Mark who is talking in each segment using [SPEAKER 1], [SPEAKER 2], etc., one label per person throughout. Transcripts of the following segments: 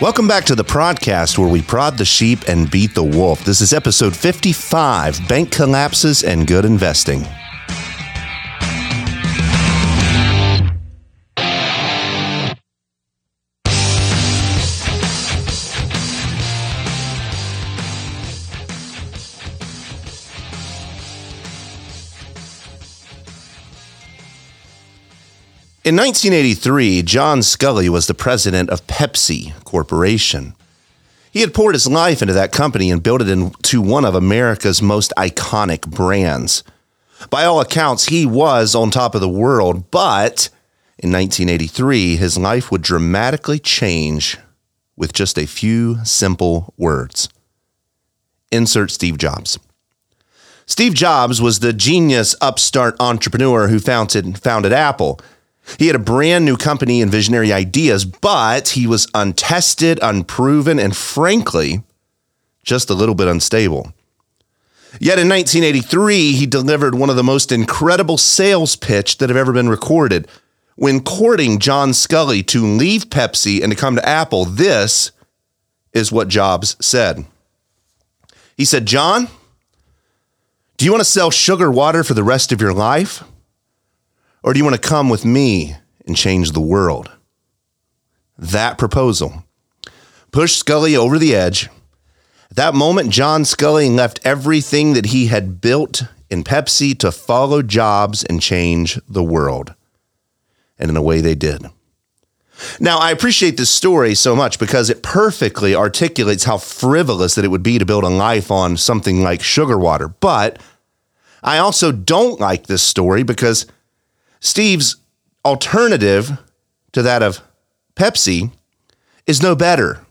[SPEAKER 1] Welcome back to the podcast where we prod the sheep and beat the wolf. This is episode 55 Bank Collapses and Good Investing. In 1983, John Sculley was the president of Pepsi Corporation. He had poured his life into that company and built it into one of America's most iconic brands. By all accounts, he was on top of the world, but in 1983, his life would dramatically change with just a few simple words. Insert Steve Jobs. Steve Jobs was the genius upstart entrepreneur who founded, founded Apple. He had a brand new company and visionary ideas, but he was untested, unproven, and frankly, just a little bit unstable. Yet in 1983, he delivered one of the most incredible sales pitch that have ever been recorded. When courting John Sculley to leave Pepsi and to come to Apple, this is what Jobs said. He said, John, do you want to sell sugar water for the rest of your life? Or do you want to come with me and change the world? That proposal pushed Sculley over the edge. At that moment, John Sculley left everything that he had built in Pepsi to follow Jobs and change the world. And in a way, they did. Now, I appreciate this story so much because it perfectly articulates how frivolous that it would be to build a life on something like sugar water. But I also don't like this story because Steve's alternative to that of Pepsi is no better.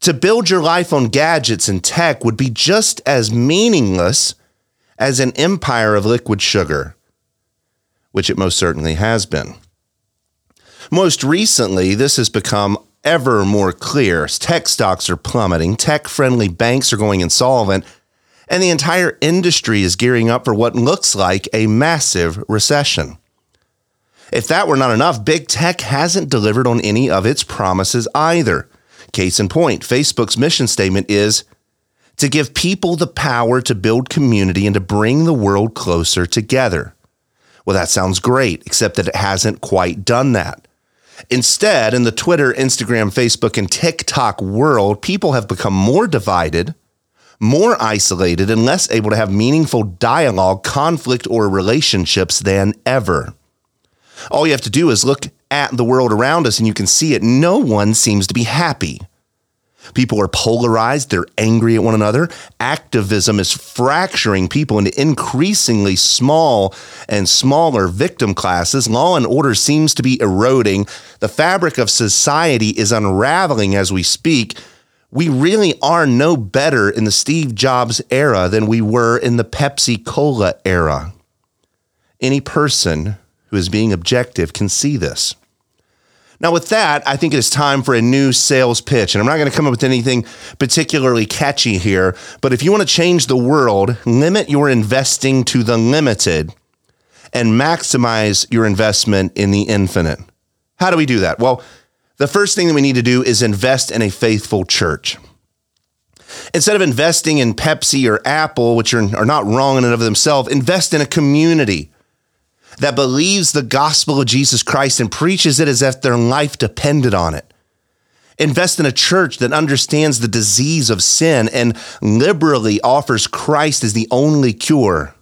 [SPEAKER 1] To build your life on gadgets and tech would be just as meaningless as an empire of liquid sugar, which it most certainly has been. Most recently, this has become ever more clear. Tech stocks are plummeting, tech friendly banks are going insolvent, and the entire industry is gearing up for what looks like a massive recession. If that were not enough, big tech hasn't delivered on any of its promises either. Case in point, Facebook's mission statement is to give people the power to build community and to bring the world closer together. Well, that sounds great, except that it hasn't quite done that. Instead, in the Twitter, Instagram, Facebook, and TikTok world, people have become more divided, more isolated, and less able to have meaningful dialogue, conflict, or relationships than ever. All you have to do is look at the world around us and you can see it. No one seems to be happy. People are polarized, they're angry at one another. Activism is fracturing people into increasingly small and smaller victim classes. Law and order seems to be eroding. The fabric of society is unraveling as we speak. We really are no better in the Steve Jobs era than we were in the Pepsi Cola era. Any person who is being objective can see this. Now, with that, I think it is time for a new sales pitch. And I'm not going to come up with anything particularly catchy here, but if you want to change the world, limit your investing to the limited and maximize your investment in the infinite. How do we do that? Well, the first thing that we need to do is invest in a faithful church. Instead of investing in Pepsi or Apple, which are, are not wrong in and of themselves, invest in a community that believes the gospel of Jesus Christ and preaches it as if their life depended on it. Invest in a church that understands the disease of sin and liberally offers Christ as the only cure.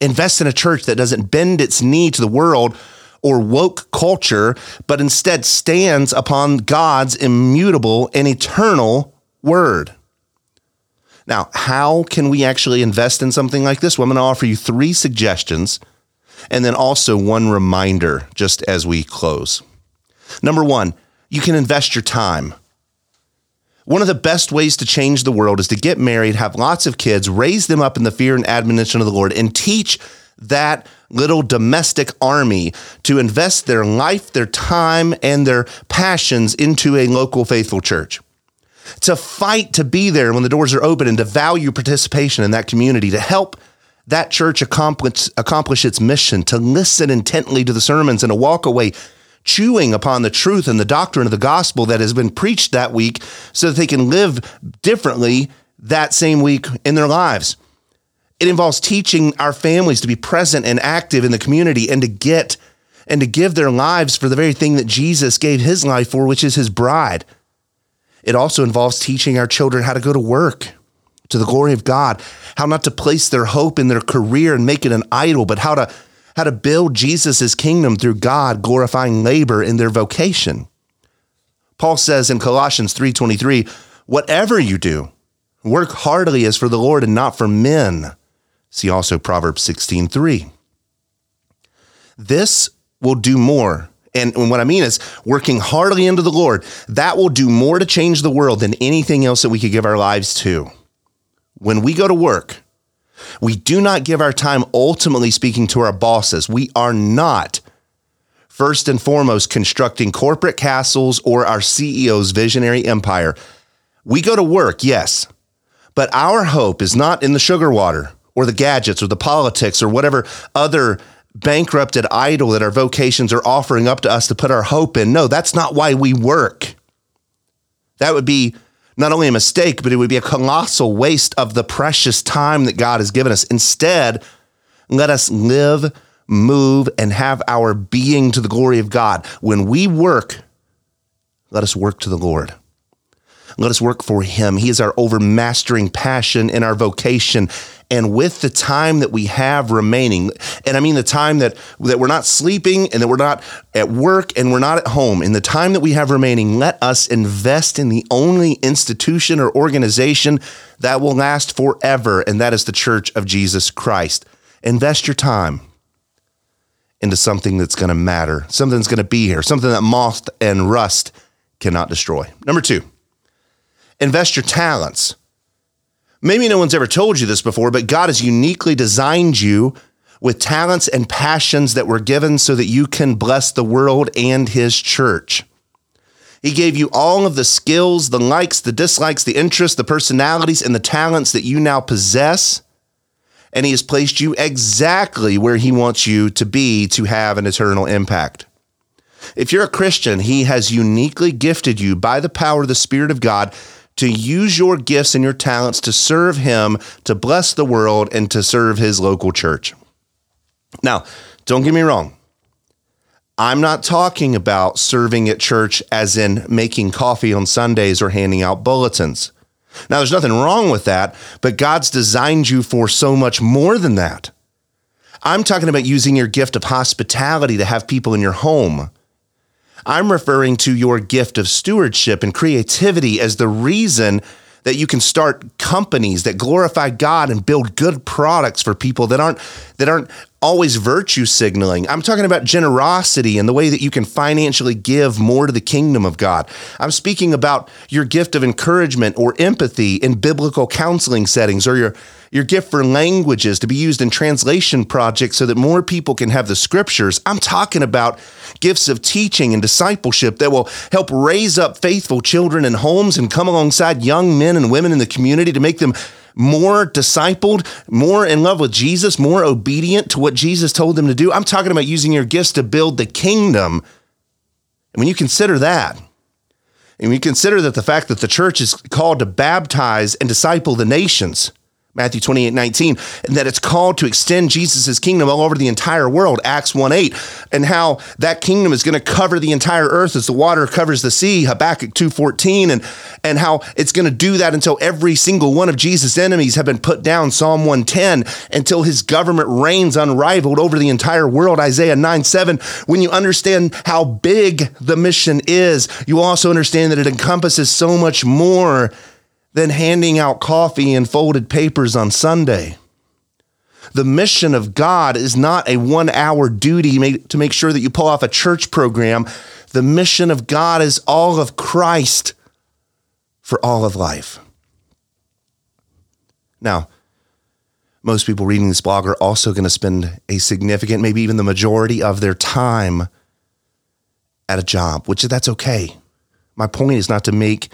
[SPEAKER 1] Invest in a church that doesn't bend its knee to the world or woke culture, but instead stands upon God's immutable and eternal word. Now, how can we actually invest in something like this? Well, I'm going to offer you three suggestions and then also one reminder just as we close. Number one, you can invest your time. One of the best ways to change the world is to get married, have lots of kids, raise them up in the fear and admonition of the Lord, and teach that little domestic army to invest their life, their time, and their passions into a local faithful church. To fight to be there when the doors are open and to value participation in that community, to help that church accomplish, accomplish its mission to listen intently to the sermons and to walk away chewing upon the truth and the doctrine of the gospel that has been preached that week so that they can live differently that same week in their lives. It involves teaching our families to be present and active in the community and to get and to give their lives for the very thing that Jesus gave his life for, which is his bride. It also involves teaching our children how to go to work to the glory of God, how not to place their hope in their career and make it an idol, but how to how to build Jesus' kingdom through God glorifying labor in their vocation. Paul says in Colossians 3:23, "Whatever you do, work heartily as for the Lord and not for men." See also Proverbs 16:3. This will do more. And what I mean is working heartily into the Lord, that will do more to change the world than anything else that we could give our lives to. When we go to work, we do not give our time ultimately speaking to our bosses. We are not first and foremost constructing corporate castles or our CEO's visionary empire. We go to work, yes, but our hope is not in the sugar water or the gadgets or the politics or whatever other bankrupted idol that our vocations are offering up to us to put our hope in. No, that's not why we work. That would be not only a mistake, but it would be a colossal waste of the precious time that God has given us. Instead, let us live, move, and have our being to the glory of God. When we work, let us work to the Lord. Let us work for Him. He is our overmastering passion in our vocation. And with the time that we have remaining, and I mean the time that, that we're not sleeping and that we're not at work and we're not at home, in the time that we have remaining, let us invest in the only institution or organization that will last forever, and that is the Church of Jesus Christ. Invest your time into something that's going to matter, something that's going to be here, something that moth and rust cannot destroy. Number two, invest your talents. Maybe no one's ever told you this before, but God has uniquely designed you with talents and passions that were given so that you can bless the world and his church. He gave you all of the skills, the likes, the dislikes, the interests, the personalities, and the talents that you now possess. And he has placed you exactly where he wants you to be to have an eternal impact. If you're a Christian, he has uniquely gifted you by the power of the Spirit of God to use your gifts and your talents to serve Him, to bless the world, and to serve His local church. Now, don't get me wrong. I'm not talking about serving at church as in making coffee on Sundays or handing out bulletins. Now, there's nothing wrong with that, but God's designed you for so much more than that. I'm talking about using your gift of hospitality to have people in your home I'm referring to your gift of stewardship and creativity as the reason that you can start companies that glorify God and build good products for people that aren't that aren't always virtue signaling. I'm talking about generosity and the way that you can financially give more to the kingdom of God. I'm speaking about your gift of encouragement or empathy in biblical counseling settings or your your gift for languages to be used in translation projects so that more people can have the scriptures. I'm talking about gifts of teaching and discipleship that will help raise up faithful children in homes and come alongside young men and women in the community to make them more discipled, more in love with Jesus, more obedient to what Jesus told them to do. I'm talking about using your gifts to build the kingdom. And when you consider that, and you consider that the fact that the church is called to baptize and disciple the nations, Matthew 28, 19, and that it's called to extend Jesus' kingdom all over the entire world, Acts 1 8, and how that kingdom is going to cover the entire earth as the water covers the sea, Habakkuk 2 14, and, and how it's going to do that until every single one of Jesus' enemies have been put down, Psalm 110, until his government reigns unrivaled over the entire world, Isaiah 9 7. When you understand how big the mission is, you also understand that it encompasses so much more than handing out coffee and folded papers on Sunday. The mission of God is not a one hour duty to make sure that you pull off a church program. The mission of God is all of Christ for all of life. Now, most people reading this blog are also going to spend a significant, maybe even the majority of their time at a job, which that's okay. My point is not to make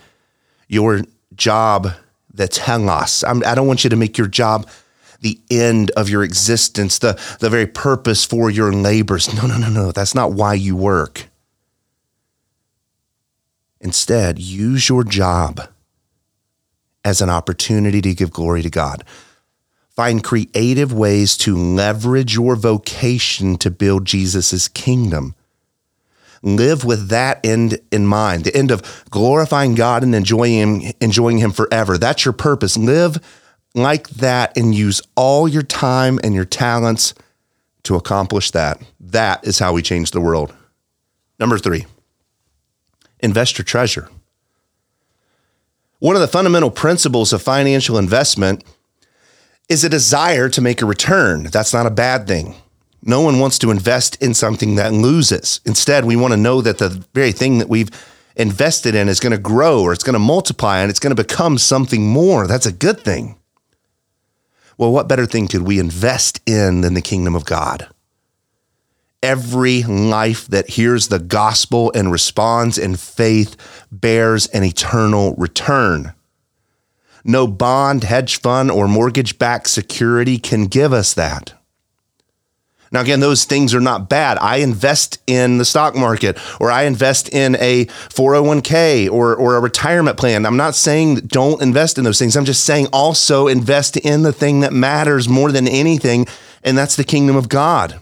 [SPEAKER 1] your job the telos. I'm, I do not want you to make your job the end of your existence, the, the very purpose for your labors. No, no, no, no. That's not why you work. Instead, use your job as an opportunity to give glory to God. Find creative ways to leverage your vocation to build Jesus' kingdom. Live with that end in mind, the end of glorifying God and enjoying him, enjoying him forever. That's your purpose. Live like that and use all your time and your talents to accomplish that. That is how we change the world. Number three, invest your treasure. One of the fundamental principles of financial investment is a desire to make a return. That's not a bad thing. No one wants to invest in something that loses. Instead, we want to know that the very thing that we've invested in is going to grow or it's going to multiply and it's going to become something more. That's a good thing. Well, what better thing could we invest in than the kingdom of God? Every life that hears the gospel and responds in faith bears an eternal return. No bond, hedge fund, or mortgage backed security can give us that. Now, again, those things are not bad. I invest in the stock market or I invest in a 401k or, or a retirement plan. I'm not saying don't invest in those things. I'm just saying also invest in the thing that matters more than anything, and that's the kingdom of God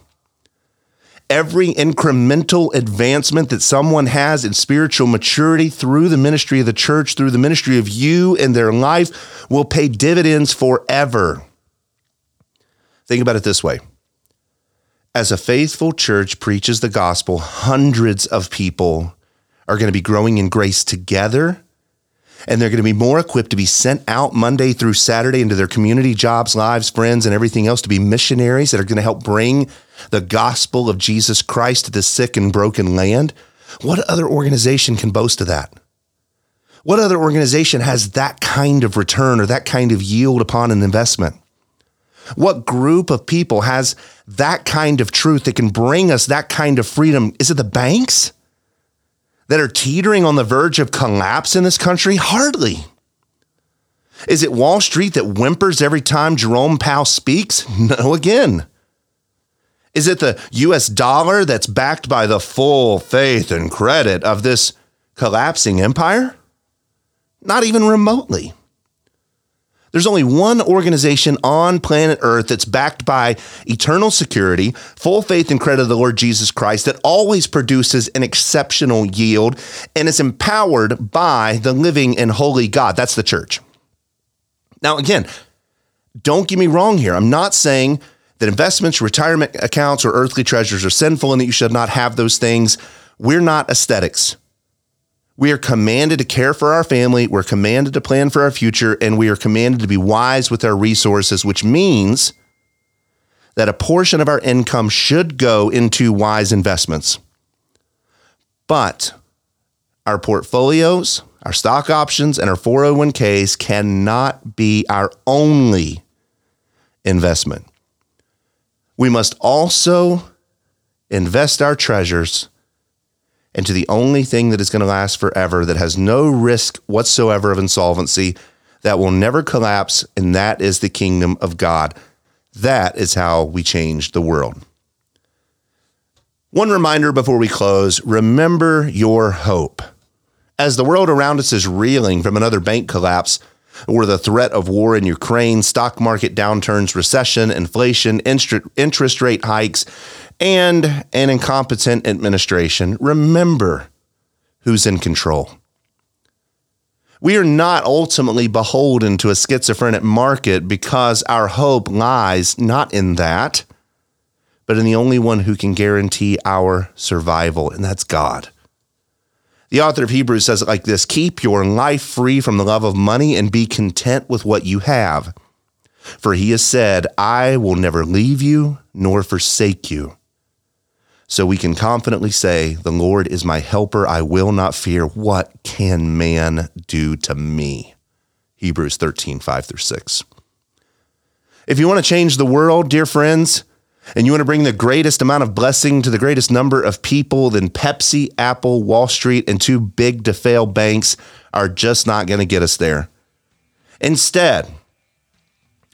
[SPEAKER 1] every incremental advancement that someone has in spiritual maturity through the ministry of the church, through the ministry of you in their life, will pay dividends forever. Think about it this way. As a faithful church preaches the gospel, hundreds of people are going to be growing in grace together and they're going to be more equipped to be sent out Monday through Saturday into their community, jobs, lives, friends, and everything else to be missionaries that are going to help bring the gospel of Jesus Christ to the sick and broken land. What other organization can boast of that? What other organization has that kind of return or that kind of yield upon an investment? What group of people has that kind of truth that can bring us that kind of freedom? Is it the banks? that are teetering on the verge of collapse in this country? Hardly. Is it Wall Street that whimpers every time Jerome Powell speaks? No, again. Is it the US dollar that's backed by the full faith and credit of this collapsing empire? Not even remotely. There's only one organization on planet Earth that's backed by eternal security, full faith and credit of the Lord Jesus Christ, that always produces an exceptional yield and is empowered by the living and holy God. That's the church. Now, again, don't get me wrong here. I'm not saying that investments, retirement accounts, or earthly treasures are sinful and that you should not have those things. We're not aesthetics. We are commanded to care for our family. We're commanded to plan for our future, and we are commanded to be wise with our resources, which means that a portion of our income should go into wise investments. But our portfolios, our stock options, and our 401ks cannot be our only investment. We must also invest our treasures into the only thing that is going to last forever, that has no risk whatsoever of insolvency, that will never collapse, and that is the kingdom of God. That is how we change the world. One reminder before we close remember your hope. As the world around us is reeling from another bank collapse, or the threat of war in Ukraine, stock market downturns, recession, inflation, interest rate hikes, and an incompetent administration, remember who's in control. We are not ultimately beholden to a schizophrenic market because our hope lies not in that, but in the only one who can guarantee our survival, and that's God. The author of Hebrews says it like this Keep your life free from the love of money and be content with what you have. For he has said, I will never leave you nor forsake you. So we can confidently say, The Lord is my helper. I will not fear. What can man do to me? Hebrews 13, 5 through 6. If you want to change the world, dear friends, and you want to bring the greatest amount of blessing to the greatest number of people, then Pepsi, Apple, Wall Street, and too big to fail banks are just not going to get us there. Instead,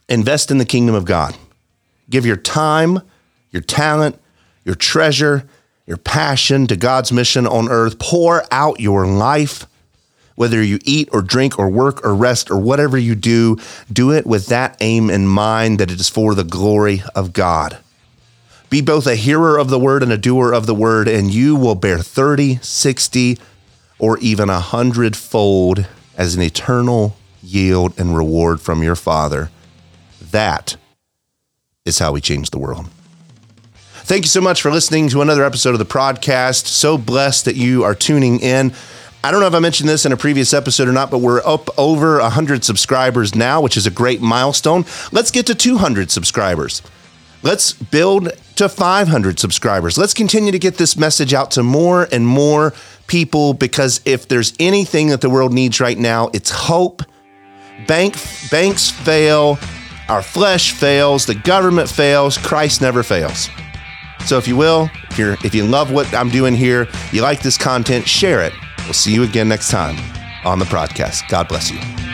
[SPEAKER 1] invest in the kingdom of God. Give your time, your talent, your treasure, your passion to God's mission on earth. Pour out your life Whether you eat or drink or work or rest or whatever you do, do it with that aim in mind that it is for the glory of God. Be both a hearer of the word and a doer of the word, and you will bear 30, 60, or even a hundredfold as an eternal yield and reward from your Father. That is how we change the world. Thank you so much for listening to another episode of the podcast. So blessed that you are tuning in. I don't know if I mentioned this in a previous episode or not, but we're up over 100 subscribers now, which is a great milestone. Let's get to 200 subscribers. Let's build to 500 subscribers. Let's continue to get this message out to more and more people because if there's anything that the world needs right now, it's hope. Bank, banks fail, our flesh fails, the government fails, Christ never fails. So if you will, if you if you love what I'm doing here, you like this content, share it. We'll see you again next time on the podcast. God bless you.